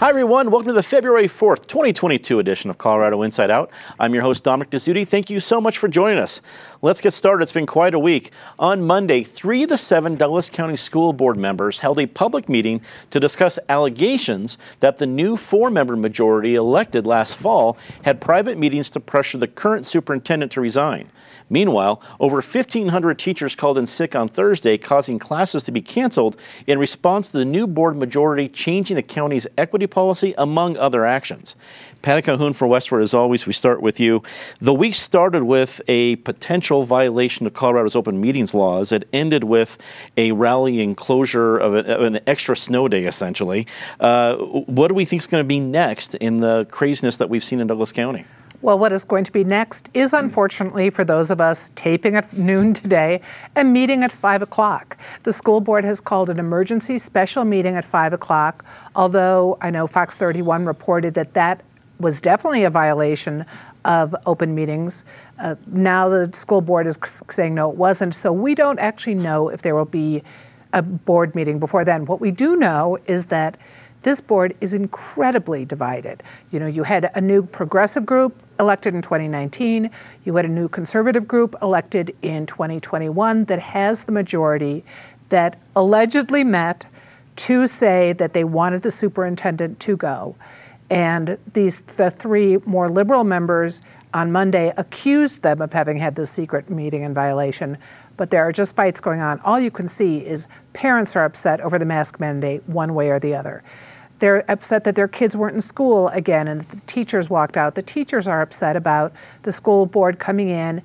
Hi, everyone. Welcome to the February 4th, 2022 edition of Colorado Inside Out. I'm your host, Dominic Dezzutti. Thank you so much for joining us. Let's get started. It's been quite a week. On Monday, three of the seven Douglas County School Board members held a public meeting to discuss allegations that the new four member majority elected last fall had private meetings to pressure the current superintendent to resign. Meanwhile, over 1,500 teachers called in sick on Thursday, causing classes to be canceled in response to the new board majority changing the county's equity policy, among other actions. Patty Calhoun for Westword, as always, we start with you. The week started with a potential violation of Colorado's open meetings laws. It ended with a rallying closure of, a, of an extra snow day, essentially. Uh, what do we think is going to be next in the craziness that we've seen in Douglas County? Well, what is going to be next is unfortunately for those of us taping at noon today and meeting at 5 o'clock. The school board has called an emergency special meeting at 5 o'clock, although I know Fox 31 reported that that was definitely a violation of open meetings. Uh, now the school board is saying no, it wasn't. So we don't actually know if there will be a board meeting before then. What we do know is that this board is incredibly divided. You know, you had a new progressive group elected in 2019, you had a new conservative group elected in 2021 that has the majority that allegedly met to say that they wanted the superintendent to go. And these the three more liberal members on Monday accused them of having had this secret meeting in violation. But there are just fights going on. All you can see is parents are upset over the mask mandate one way or the other. They're upset that their kids weren't in school again and the teachers walked out. The teachers are upset about the school board coming in,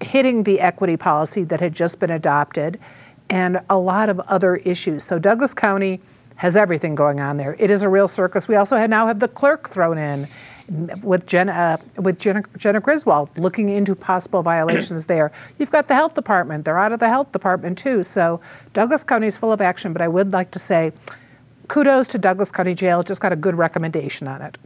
hitting the equity policy that had just been adopted, and a lot of other issues. So Douglas County has everything going on there. It is a real circus. We also now have the clerk thrown in with Jena, uh, with Jena, Jena Griswold looking into possible violations there. You've got the health department. They're out of the health department too. So Douglas County is full of action. But I would like to say kudos to Douglas County Jail. Just got a good recommendation on it.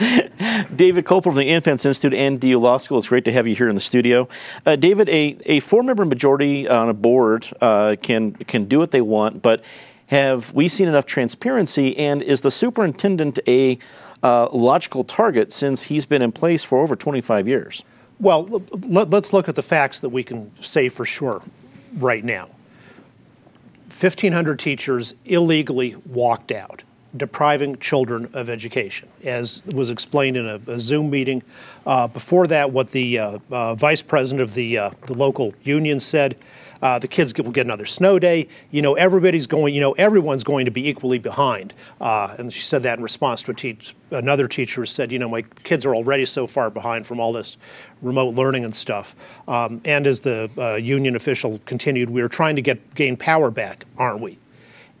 David Kopel from the Independence Institute and DU Law School. It's great to have you here in the studio. Uh, David, a, a four-member majority on a board uh, can can do what they want, but have we seen enough transparency? And is the superintendent a uh, logical target since he's been in place for over 25 years? Well, let, us look at the facts that we can say for sure right now. 1,500 teachers illegally walked out, depriving children of education, as was explained in a, a Zoom meeting. Uh, before that, what the uh, uh, vice president of the, uh, the local union said uh, the kids will get another snow day. You know, everybody's going, you know, everyone's going to be equally behind. Uh, and she said that in response to a teach, another teacher said, you know, my kids are already so far behind from all this remote learning and stuff. Um, and as the uh, union official continued, we are trying to get gain power back, aren't we?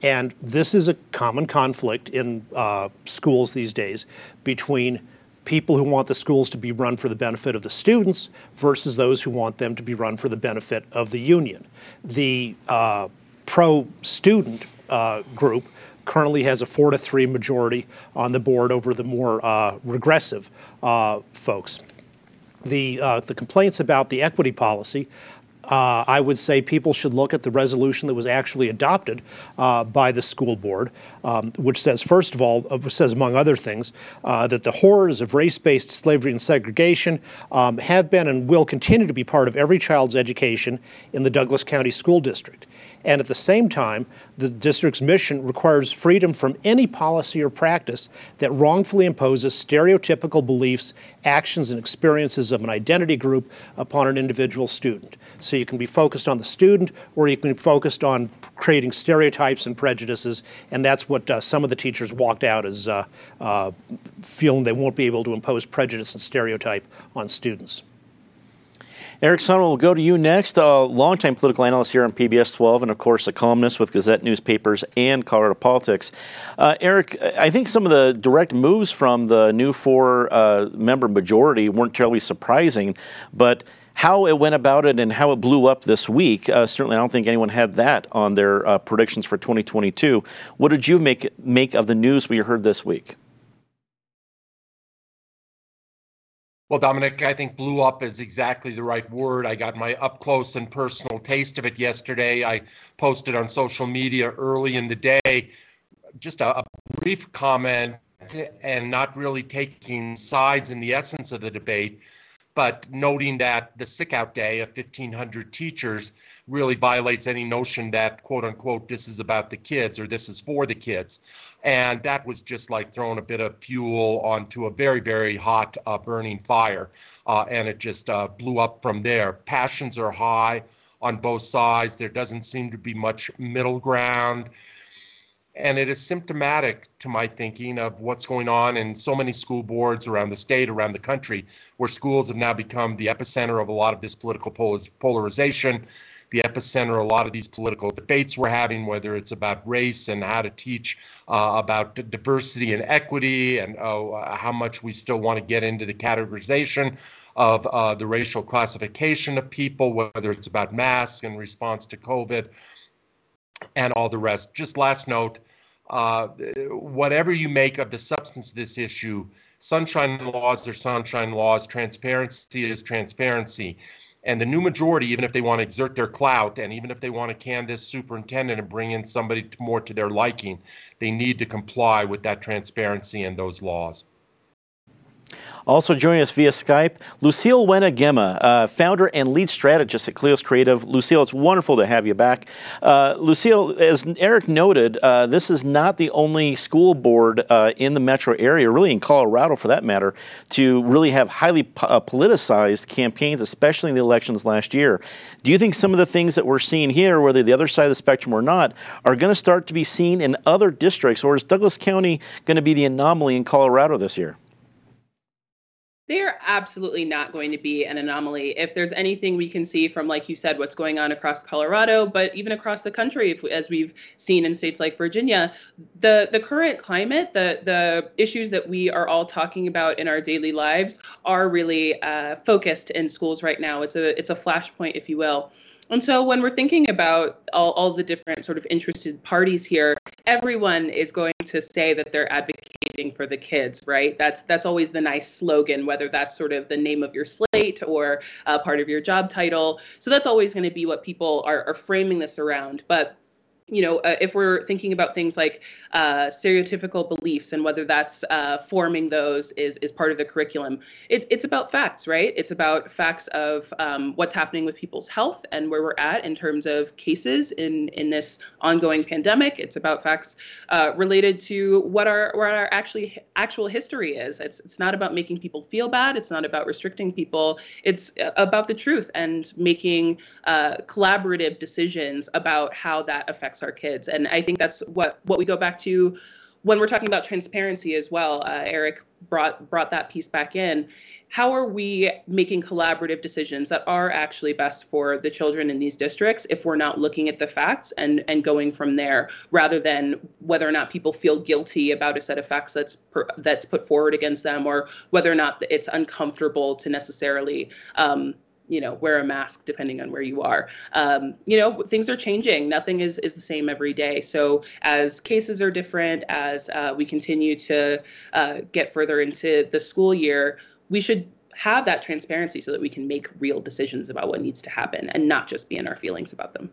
And this is a common conflict in uh, schools these days between people who want the schools to be run for the benefit of the students versus those who want them to be run for the benefit of the union. The uh, pro student uh, group currently has a four to three majority on the board over the more uh, regressive uh, folks. The, uh, the complaints about the equity policy uh, I would say people should look at the resolution that was actually adopted uh, by the school board, um, which says, first of all, uh, says among other things, uh, that the horrors of race-based slavery and segregation um, have been and will continue to be part of every child's education in the Douglas County School District. And at the same time, the district's mission requires freedom from any policy or practice that wrongfully imposes stereotypical beliefs, actions, and experiences of an identity group upon an individual student. So you can be focused on the student or you can be focused on creating stereotypes and prejudices. And that's what uh, some of the teachers walked out as uh, uh, feeling they won't be able to impose prejudice and stereotype on students. Eric Sondermann, we'll go to you next. A uh, longtime political analyst here on PBS 12, and of course, a columnist with Gazette newspapers and Colorado Politics. Uh, Eric, I think some of the direct moves from the new four uh, member majority weren't terribly surprising, but how it went about it and how it blew up this week, uh, certainly I don't think anyone had that on their uh, predictions for 2022. What did you make, make of the news we heard this week? Well, Dominic, I think blew up is exactly the right word. I got my up close and personal taste of it yesterday. I posted on social media early in the day just a, a brief comment and not really taking sides in the essence of the debate, but noting that the sick out day of 1,500 teachers really violates any notion that, quote unquote, this is about the kids or this is for the kids. And that was just like throwing a bit of fuel onto a very, very hot uh, burning fire. Uh, and it just uh, blew up from there. Passions are high on both sides. There doesn't seem to be much middle ground. And it is symptomatic to my thinking of what's going on in so many school boards around the state, around the country, where schools have now become the epicenter of a lot of this political polarization, the epicenter of a lot of these political debates we're having, whether it's about race and how to teach uh, about diversity and equity, and uh, how much we still want to get into the categorization of uh, the racial classification of people, whether it's about masks in response to COVID and all the rest. Just last note uh, whatever you make of the substance of this issue, sunshine laws are sunshine laws, transparency is transparency. And the new majority, even if they want to exert their clout and even if they want to can this superintendent and bring in somebody more to their liking, they need to comply with that transparency and those laws. Also joining us via Skype, Lucille Wena uh, founder and lead strategist at Cleos Creative. Lucille, it's wonderful to have you back. Uh, Lucille, as Eric noted, uh, this is not the only school board uh, in the metro area, really in Colorado for that matter, to really have highly po- uh, politicized campaigns, especially in the elections last year. Do you think some of the things that we're seeing here, whether the other side of the spectrum or not, are going to start to be seen in other districts, or is Douglas County going to be the anomaly in Colorado this year? They are absolutely not going to be an anomaly. If there's anything we can see from, like you said, what's going on across Colorado, but even across the country, if, as we've seen in states like Virginia, the the current climate, the the issues that we are all talking about in our daily lives, are really uh, focused in schools right now. It's a it's a flashpoint, if you will. And so when we're thinking about all, all the different sort of interested parties here, everyone is going to say that they're advocating for the kids, right? That's that's always the nice slogan, whether that's sort of the name of your slate or uh, part of your job title. So that's always going to be what people are, are framing this around. But you know, uh, if we're thinking about things like uh, stereotypical beliefs and whether that's uh, forming those is, is part of the curriculum, it, it's about facts, right? It's about facts of um, what's happening with people's health and where we're at in terms of cases in, in this ongoing pandemic. It's about facts uh, related to what our what our actually actual history is. It's it's not about making people feel bad. It's not about restricting people. It's uh, about the truth and making uh, collaborative decisions about how that affects our kids. And I think that's what what we go back to when we're talking about transparency as well. Uh, Eric brought brought that piece back in. How are we making collaborative decisions that are actually best for the children in these districts if we're not looking at the facts and and going from there rather than whether or not people feel guilty about a set of facts that's per, that's put forward against them or whether or not it's uncomfortable to necessarily um, you know wear a mask depending on where you are. Um, you know things are changing. Nothing is is the same every day. So as cases are different as uh, we continue to uh, get further into the school year we should have that transparency so that we can make real decisions about what needs to happen and not just be in our feelings about them.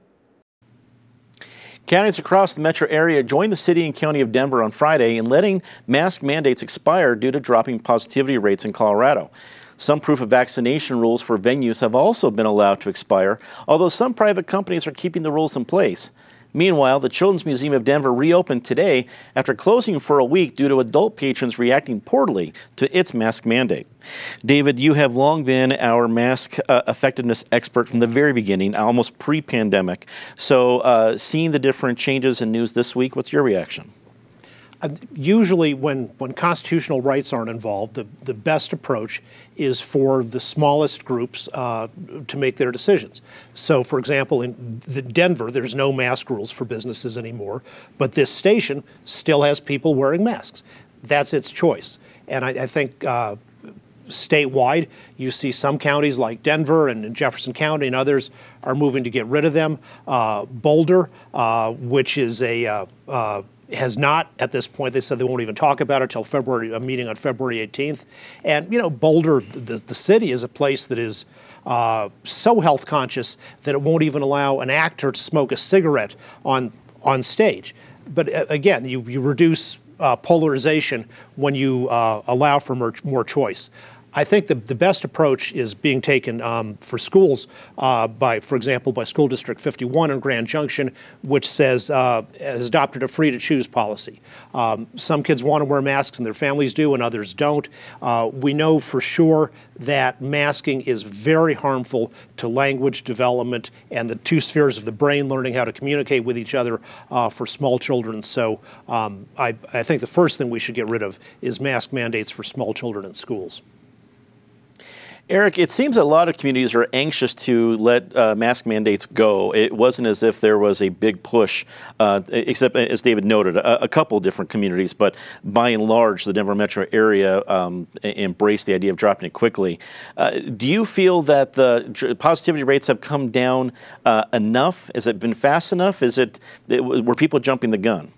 Counties across the metro area joined the city and county of Denver on Friday in letting mask mandates expire due to dropping positivity rates in Colorado. Some proof of vaccination rules for venues have also been allowed to expire, although some private companies are keeping the rules in place. Meanwhile, the Children's Museum of Denver reopened today after closing for a week due to adult patrons reacting poorly to its mask mandate. David, you have long been our mask uh, effectiveness expert from the very beginning, almost pre pandemic. So, uh, seeing the different changes in news this week, what's your reaction? Uh, usually, when, when constitutional rights aren't involved, the, the best approach is for the smallest groups uh, to make their decisions. So, for example, in the Denver, there's no mask rules for businesses anymore, but this station still has people wearing masks. That's its choice. And I, I think uh, statewide. You see some counties like Denver and Jefferson County and others are moving to get rid of them. Uh, Boulder, uh, which is a uh, has not at this point. They said they won't even talk about it until February, a meeting on February 18th. And you know, Boulder, the, the city, is a place that is uh, so health conscious that it won't even allow an actor to smoke a cigarette on on stage. But uh, again, you, you reduce uh, polarization when you uh, allow for more, more choice. I think the, the best approach is being taken um, for schools uh, by, for example, by School District 51 in Grand Junction, which says uh, has adopted a free to choose policy. Um, some kids want to wear masks and their families do, and others don't. Uh, we know for sure that masking is very harmful to language development and the two spheres of the brain learning how to communicate with each other uh, for small children. So um, I, I think the first thing we should get rid of is mask mandates for small children in schools. Eric, it seems a lot of communities are anxious to let uh, mask mandates go. It wasn't as if there was a big push, uh, except as David noted, a, a, couple different communities, but by and large, the Denver metro area um, embraced the idea of dropping it quickly. Uh, do you feel that the positivity rates have come down uh, enough? Has it been fast enough? Is it were people jumping the gun?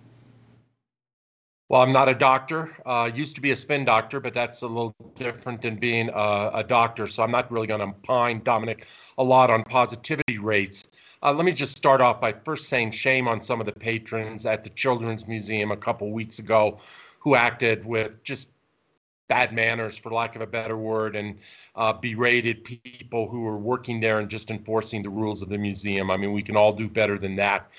Well, I'm not a doctor. Uh, used to be a spin doctor, but that's a little different than being a, a doctor. So I'm not really going to pine Dominic a lot on positivity rates. Uh, let me just start off by first saying shame on some of the patrons at the Children's Museum a couple weeks ago who acted with just bad manners, for lack of a better word, and uh, berated people who were working there and just enforcing the rules of the museum. I mean, we can all do better than that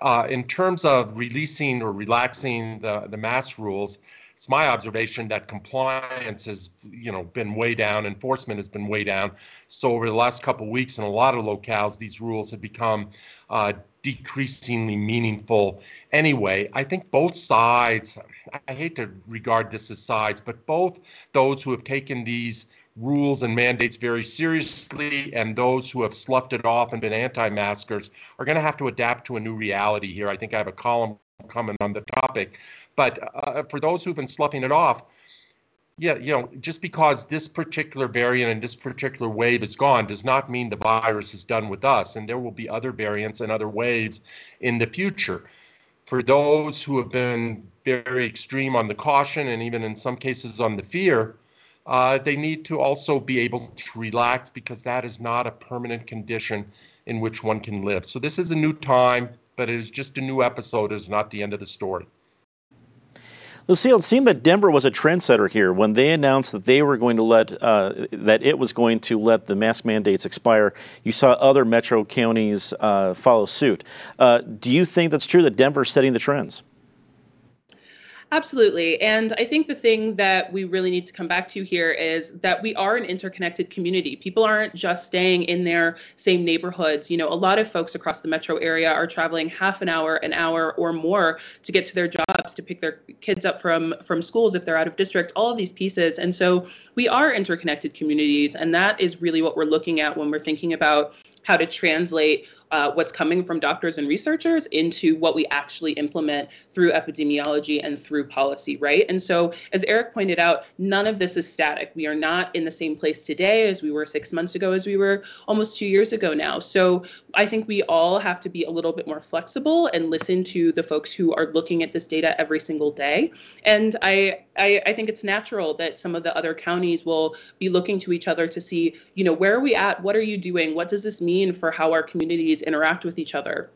uh, in terms of releasing or relaxing the, the mask rules, it's my observation that compliance has you know been way down enforcement has been way down. So over the last couple of weeks in a lot of locales these rules have become uh, decreasingly meaningful. Anyway i think both sides i hate to regard this as sides but both those who have taken these rules and mandates very seriously, and those who have sloughed it off and been anti-maskers are going to have to adapt to a new reality here. I think I have a column coming on the topic, but uh, for those who've been sloughing it off, yeah, you know, just because this particular variant and this particular wave is gone does not mean the virus is done with us, and there will be other variants and other waves in the future. For those who have been very extreme on the caution and even in some cases on the fear, uh, they need to also be able to relax because that is not a permanent condition in which one can live. So this is a new time, but it is just a new episode. It is not the end of the story. Lucille, it seemed that Denver was a trendsetter here when they announced that they were going to let uh, that it was going to let the mask mandates expire. You saw other metro counties uh, follow suit. Uh, do you think that's true that Denver's setting the trends? Absolutely. And I think the thing that we really need to come back to here is that we are an interconnected community. People aren't just staying in their same neighborhoods. You know, a lot of folks across the metro area are traveling half an hour, an hour or more to get to their jobs, to pick their kids up from from schools if they're out of district, all of these pieces. And so we are interconnected communities and that is really what we're looking at when we're thinking about how to translate uh, what's coming from doctors and researchers into what we actually implement through epidemiology and through policy, right? And so, as Eric pointed out, none of this is static. We are not in the same place today as we were six months ago, as we were almost two years ago now. So, I think we all have to be a little bit more flexible and listen to the folks who are looking at this data every single day. And I, I, I think it's natural that some of the other counties will be looking to each other to see, you know, where are we at? What are you doing? What does this mean for how our communities interact with each other.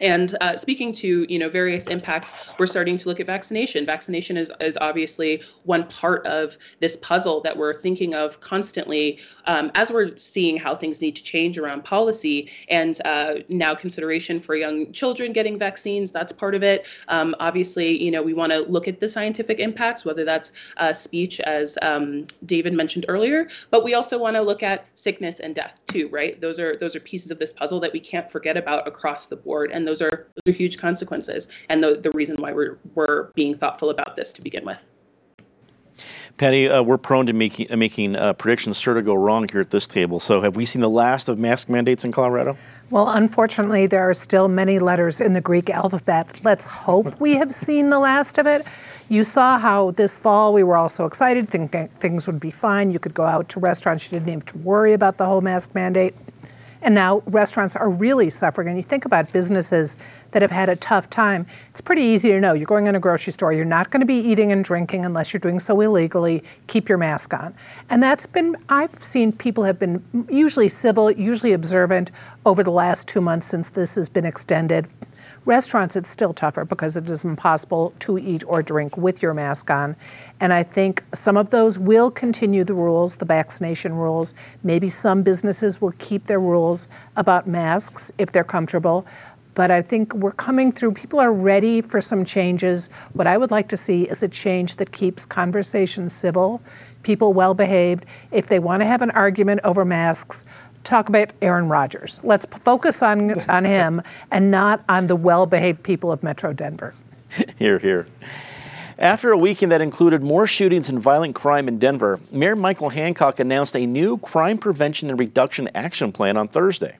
And uh, speaking to you know various impacts, we're starting to look at vaccination. Vaccination is, is obviously one part of this puzzle that we're thinking of constantly um, as we're seeing how things need to change around policy and uh, now consideration for young children getting vaccines. That's part of it. Um, obviously, you know we want to look at the scientific impacts, whether that's uh, speech, as um, David mentioned earlier, but we also want to look at sickness and death too. Right? Those are those are pieces of this puzzle that we can't forget about across the board. And those are those are huge consequences, and the the reason why we're we're being thoughtful about this to begin with. Patty, uh, we're prone to making, uh, making uh, predictions sure to go wrong here at this table. So, have we seen the last of mask mandates in Colorado? Well, unfortunately, there are still many letters in the Greek alphabet. Let's hope we have seen the last of it. You saw how this fall we were all so excited, thinking things would be fine. You could go out to restaurants, you didn't have to worry about the whole mask mandate. And now restaurants are really suffering. And you think about businesses that have had a tough time, it's pretty easy to know. You're going in a grocery store, you're not going to be eating and drinking unless you're doing so illegally. Keep your mask on. And that's been, I've seen people have been usually civil, usually observant over the last two months since this has been extended. Restaurants, it's still tougher because it is impossible to eat or drink with your mask on. And I think some of those will continue the rules, the vaccination rules. Maybe some businesses will keep their rules about masks if they're comfortable. But I think we're coming through, people are ready for some changes. What I would like to see is a change that keeps conversation civil, people well behaved. If they want to have an argument over masks, talk about Aaron Rodgers. Let's focus on, on him and not on the well behaved people of Metro Denver. here, here. After a weekend that included more shootings and violent crime in Denver, Mayor Michael Hancock announced a new crime prevention and reduction action plan on Thursday.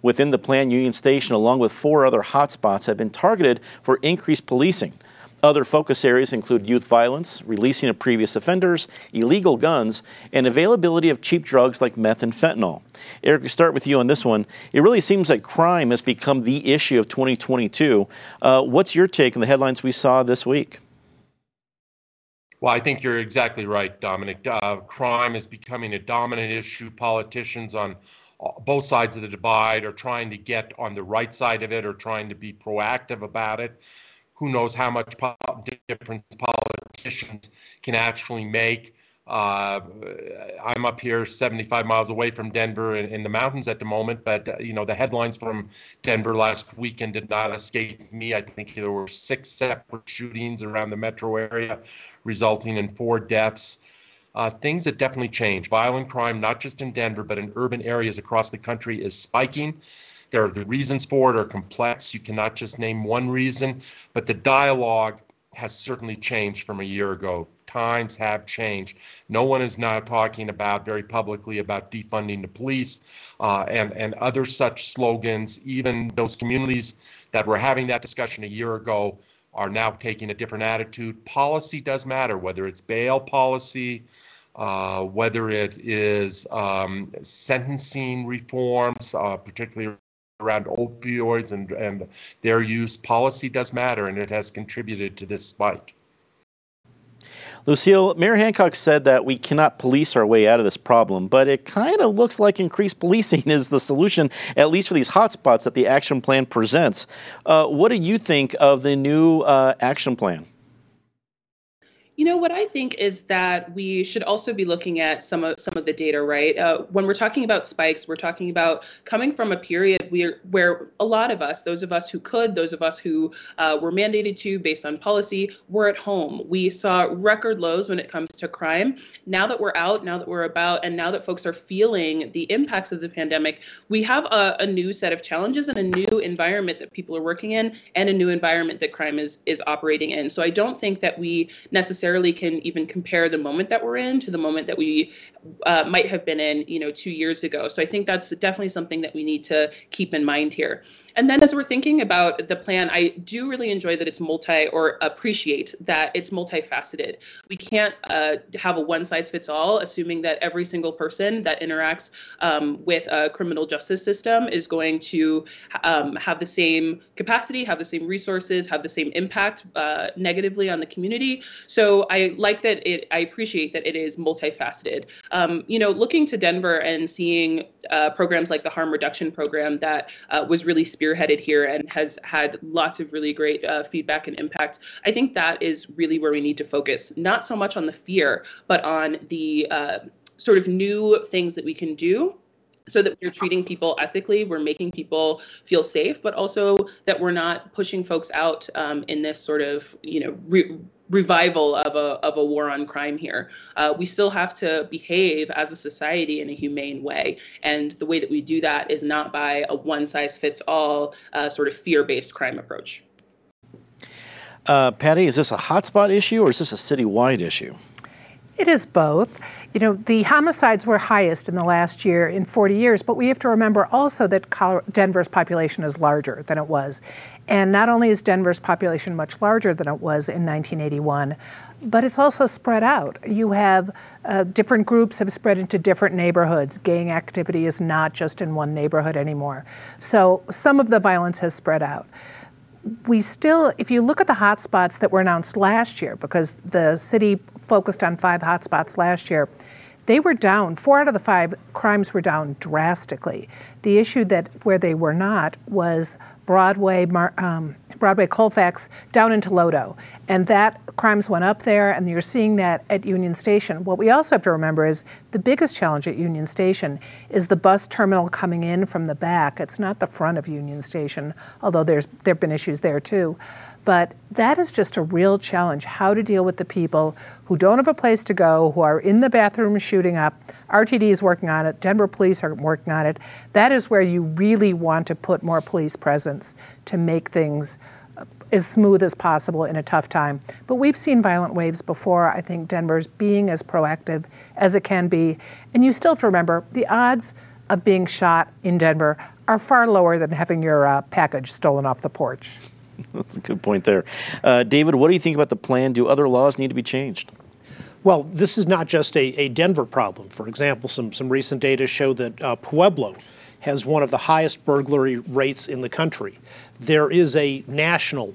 Within the plan, Union Station, along with four other hotspots, have been targeted for increased policing. Other focus areas include youth violence, releasing of previous offenders, illegal guns, and availability of cheap drugs like meth and fentanyl. Eric, we start with you on this one. It really seems like crime has become the issue of 2022. Uh, what's your take on the headlines we saw this week? Well, I think you're exactly right, Dominic. Uh, crime is becoming a dominant issue. Politicians on both sides of the divide are trying to get on the right side of it or trying to be proactive about it who knows how much difference politicians can actually make. Uh, I'm up here 75 miles away from Denver in, in the mountains at the moment, but uh, you know the headlines from Denver last weekend did not escape me. I think there were six separate shootings around the metro area, resulting in four deaths. Uh, things have definitely changed. Violent crime, not just in Denver, but in urban areas across the country, is spiking. There are the reasons for it are complex. You cannot just name one reason, but the dialogue has certainly changed from a year ago. Times have changed. No one is now talking about very publicly about defunding the police uh, and and other such slogans. Even those communities that were having that discussion a year ago are now taking a different attitude. Policy does matter, whether it's bail policy, uh, whether it is um, sentencing reforms, uh, particularly around opioids and, and their use, policy does matter, and it has contributed to this spike. Lucille, Mayor Hancock said that we cannot police our way out of this problem, but it kind of looks like increased policing is the solution, at least for these hotspots that the action plan presents. Uh, what do you think of the new uh, action plan? You know what I think is that we should also be looking at some of some of the data, right? Uh, when we're talking about spikes, we're talking about coming from a period where where a lot of us, those of us who could, those of us who uh, were mandated to based on policy, were at home. We saw record lows when it comes to crime. Now that we're out, now that we're about, and now that folks are feeling the impacts of the pandemic, we have a, a new set of challenges and a new environment that people are working in, and a new environment that crime is is operating in. So I don't think that we necessarily necessarily can even compare the moment that we're in to the moment that we uh, might have been in, you know, two years ago. So I think that's definitely something that we need to keep in mind here. And then as we're thinking about the plan, I do really enjoy that it's multi or appreciate that it's multifaceted. We can't uh, have a one size fits all, assuming that every single person that interacts um, with a criminal justice system is going to um, have the same capacity, have the same resources, have the same impact uh, negatively on the community. So I like that it, I appreciate that it is multifaceted. Um, you know, looking to Denver and seeing uh, programs like the harm reduction program that uh, was really spearheaded here and has had lots of really great uh, feedback and impact. I think that is really where we need to focus, not so much on the fear, but on the uh, sort of new things that we can do so that we're treating people ethically, we're making people feel safe, but also that we're not pushing folks out um, in this sort of, you know, re- revival of a, of a war on crime here. Uh, we still have to behave as a society in a humane way. And the way that we do that is not by a one size fits all uh, sort of fear based crime approach. Uh, Patty, is this a hotspot issue or is this a citywide issue? It is both. You know, the homicides were highest in the last year in 40 years, but we have to remember also that Denver's population is larger than it was. And not only is Denver's population much larger than it was in 1981, but it's also spread out. You have uh, different groups have spread into different neighborhoods. Gang activity is not just in one neighborhood anymore. So some of the violence has spread out we still, if you look at the hotspots that were announced last year, because the city focused on five hotspots last year, they were down. Four out of the five crimes were down drastically. The issue that where they were not was Broadway, um, Broadway Colfax down into Lodo. And that crimes went up there, and you're seeing that at Union Station. What we also have to remember is the biggest challenge at Union Station is the bus terminal coming in from the back. It's not the front of Union Station, although there's there have been issues there too. But that is just a real challenge how to deal with the people who don't have a place to go, who are in the bathroom shooting up. RTD is working on it, Denver police are working on it. That is where you really want to put more police presence to make things uh, as smooth as possible in a tough time. But we've seen violent waves before. I think Denver's being as proactive as it can be. And you still have to remember the odds of being shot in Denver are far lower than having your uh, package stolen off the porch. That's a good point there. Uh, David, what do you think about the plan? Do other laws need to be changed? Well, this is not just a, a Denver problem. For example, some, some recent data show that uh, Pueblo has one of the highest burglary rates in the country. There is a national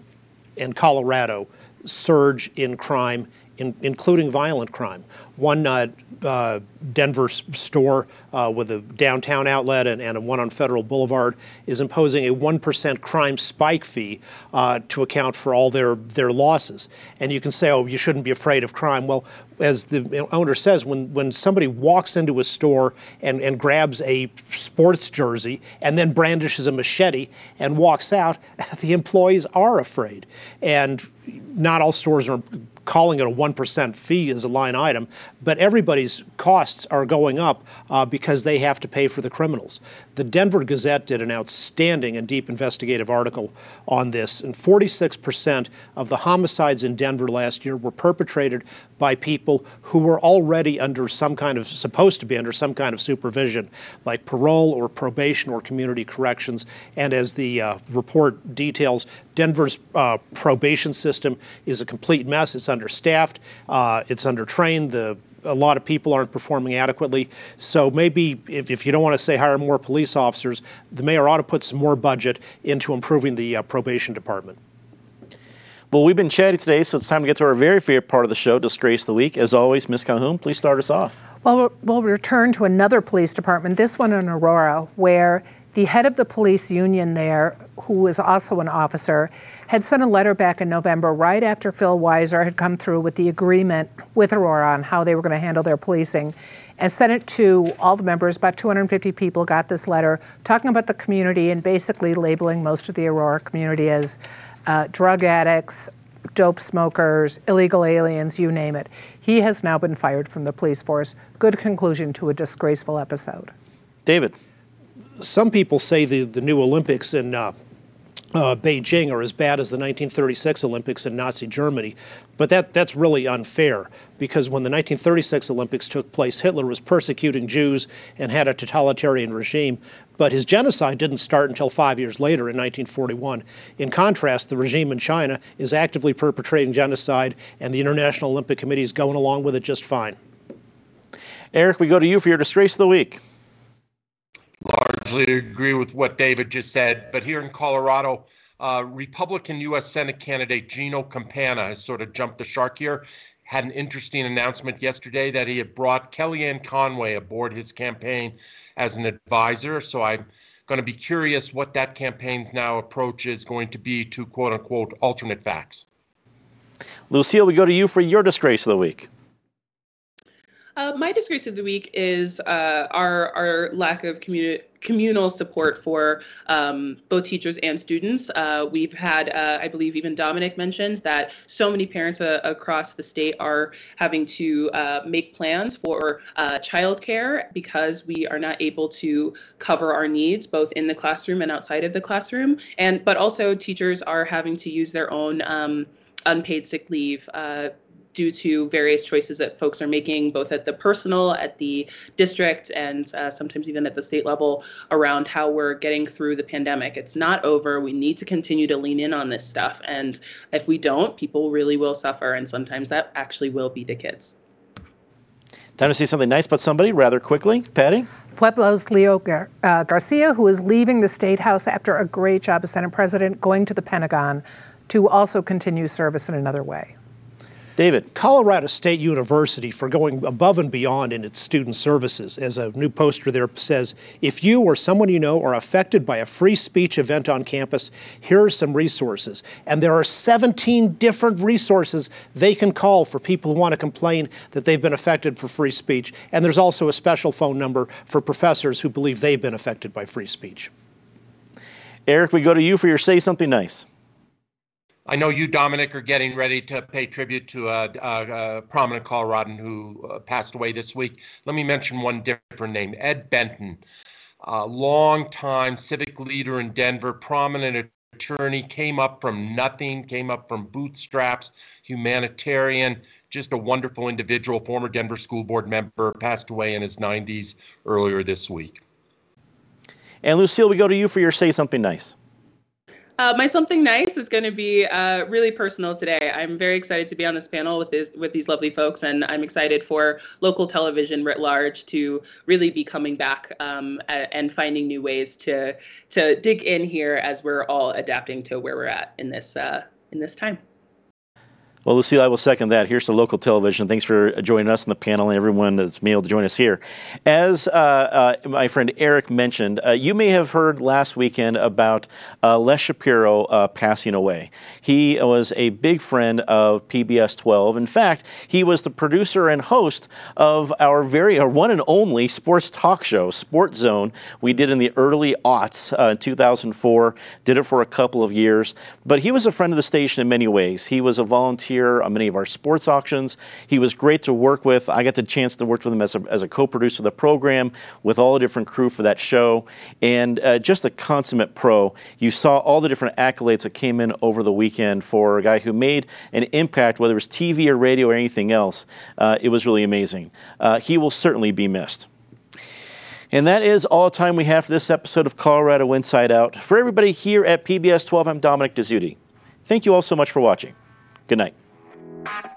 in Colorado surge in crime, in, including violent crime. One uh, uh, Denver store uh, with a downtown outlet and, and one on Federal Boulevard is imposing a 1% crime spike fee uh, to account for all their, their losses. And you can say, oh, you shouldn't be afraid of crime. Well, as the owner says, when, when somebody walks into a store and, and grabs a sports jersey and then brandishes a machete and walks out, the employees are afraid. And not all stores are calling it a 1% fee as a line item, but everybody's costs are going up uh, because they have to pay for the criminals. The Denver Gazette did an outstanding and deep investigative article on this, and 46% of the homicides in Denver last year were perpetrated by people who were already under some kind of, supposed to be under some kind of supervision, like parole or probation or community corrections. And as the uh, report details, Denver's uh, probation system is a complete mess. It's understaffed, uh, it's undertrained. The a lot of people aren't performing adequately. So maybe if, if, you don't want to say hire more police officers, the mayor ought to put some more budget into improving the uh, probation department. Well, we've been chatting today, so it's time to get to our very favorite part of the show, Disgrace of the Week. As always, Ms. Calhoun, please start us off. Well, we'll return to another police department, this one in Aurora, where the head of the police union there, who is also an officer, had sent a letter back in November, right after Phil Weiser had come through with the agreement with Aurora on how they were going to handle their policing, and sent it to all the members. About 250 people got this letter talking about the community and basically labeling most of the Aurora community as uh, drug addicts, dope smokers, illegal aliens, you name it. He has now been fired from the police force. Good conclusion to a disgraceful episode. David. Some people say the, the new Olympics in uh, uh, Beijing are as bad as the 1936 Olympics in Nazi Germany. But that, that's really unfair because when the 1936 Olympics took place, Hitler was persecuting Jews and had a totalitarian regime. But his genocide didn't start until five years later in 1941. In contrast, the regime in China is actively perpetrating genocide, and the International Olympic Committee is going along with it just fine. Eric, we go to you for your disgrace of the week largely agree with what David just said. But here in Colorado, uh, Republican U.S. Senate candidate Gino Campana has sort of jumped the shark here. Had an interesting announcement yesterday that he had brought Kellyanne Conway aboard his campaign as an advisor. So I'm going to be curious what that campaign's now approach is going to be to quote unquote alternate facts. Lucille, we go to you for your disgrace of the week. Uh, my disgrace of the week is uh, our our lack of communi- communal support for um, both teachers and students. Uh, we've had, uh, I believe, even Dominic mentioned that so many parents uh, across the state are having to uh, make plans for childcare because we are not able to cover our needs both in the classroom and outside of the classroom. And but also teachers are having to use their own um, unpaid sick leave due to various choices that folks are making, both at the personal, at the district, and uh, sometimes even at the state level around how we're getting through the pandemic. It's not over. We need to continue to lean in on this stuff. And if we don't, people really will suffer. And sometimes that actually will be the kids. Time to see something nice about somebody rather quickly. Patty? Pueblo's Leroy Gar- uh, Garcia, who is leaving the State House after a great job as Senate President, going to the Pentagon to also continue service in another way. David. Colorado State University for going above and beyond in its student services. As a new poster there says, if you or someone you know are affected by a free speech event on campus, here are some resources. And there are 17 different resources they can call for people who want to complain that they've been affected for free speech. And there's also a special phone number for professors who believe they've been affected by free speech. Eric, we go to you for your Say Something Nice. I know you, Dominic, are getting ready to pay tribute to a, a, a prominent Coloradan who uh, passed away this week. Let me mention one different name Ed Benton, a long-time civic leader in Denver, prominent attorney, came up from nothing, came up from bootstraps, humanitarian, just a wonderful individual, former Denver school board member, passed away in his 90s earlier this week. And Lucille, we go to you for your Say Something Nice. Uh, my something nice is going to be uh, really personal today. I'm very excited to be on this panel with this, with these lovely folks, and I'm excited for local television writ large to really be coming back um, and finding new ways to to dig in here as we're all adapting to where we're at in this uh, in this time. Well, Lucille, I will second that. Here's the local television. Thanks for joining us in the panel and everyone that's been able to join us here. As uh, uh, my friend Eric mentioned, uh, you may have heard last weekend about uh, Les Shapiro uh, passing away. He was a big friend of PBS 12. In fact, he was the producer and host of our very our one and only sports talk show, Sports Zone. We did in the early aughts uh, in 2004. Did it for a couple of years, but he was a friend of the station in many ways. He was a volunteer on many of our sports auctions. He was great to work with. I got the chance to work with him as a, as a co-producer of the program with all the different crew for that show, and uh, just a consummate pro. You saw all the different accolades that came in over the weekend for a guy who made an impact, whether it was TV or radio or anything else. Uh, it was really amazing. Uh, he will certainly be missed. And that is all the time we have for this episode of Colorado Inside Out. For everybody here at PBS 12, I'm Dominic Dezzutti. Thank you all so much for watching. Good night. Thank you.